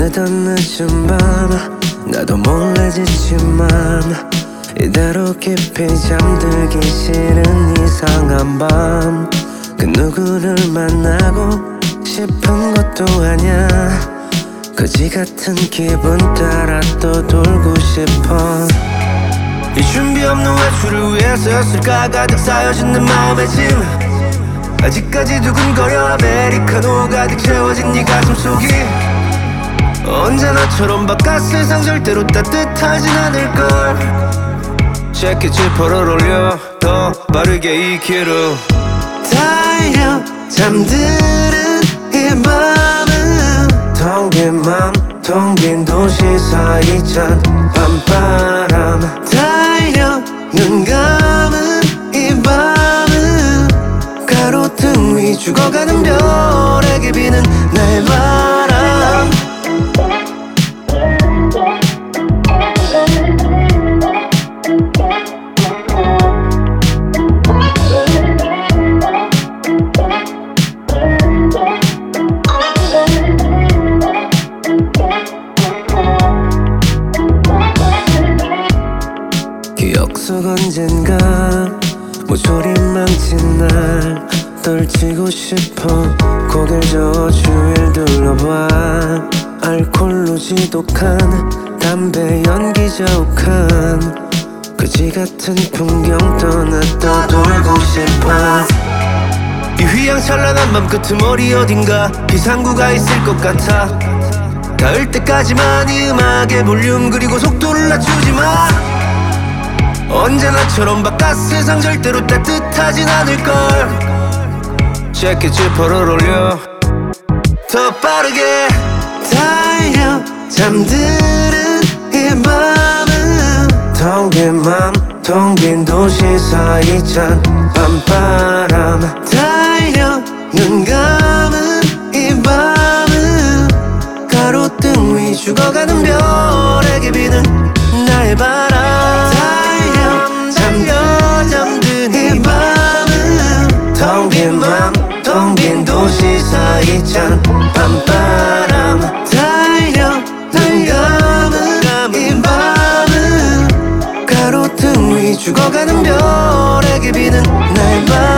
어떤 늦은 밤 나도 몰래 지치만 이대로 깊이 잠들기 싫은 이상한 밤. 그 누구를 만나고 싶은 것도 아냐 거지 같은 기분 따라 또 돌고 싶어. 이 준비 없는 외출을 위해서였을까? 가득 쌓여진 내 마음의 짐. 아직까지 두근거려 아메리카노 가득 채워진 네 가슴 속이 언제나처럼 바깥 세상 절대로 따뜻하진 않을걸. 재킷 지퍼를 올려 더 빠르게 이 길을 달려 잠드는 이 밤은 텅빈 맘, 텅빈 도시 사이 찬 밤바람. 달려 눈 감은 이 밤은 가로등 위 죽어가는 별 기억 속 언젠가 모조리 망친 날 떨치고 싶어 고개를 저어 주위를 둘러봐. 알콜로 지독한 담배 연기 자욱한 그지 같은 풍경 떠나 떠돌고 싶어. 이 휘황찬란한 밤 끄트머리 어딘가 비상구가 있을 것 같아. 닿을 때까지만 이 음악의 볼륨 그리고 속도를 낮추지 마 언제나처럼 바깥 세상 절대로 따뜻하진 않을걸. 재킷 지퍼를 올려. 더 빠르게. 달려 잠드는 이 밤은. 텅빈 맘, 텅빈 도시 사이 찬 밤바람. 달려 눈 감은 이 밤은. 가로등 위 죽어가는 별에게 비는 나의 바 죽어가는 별에게 비는 바람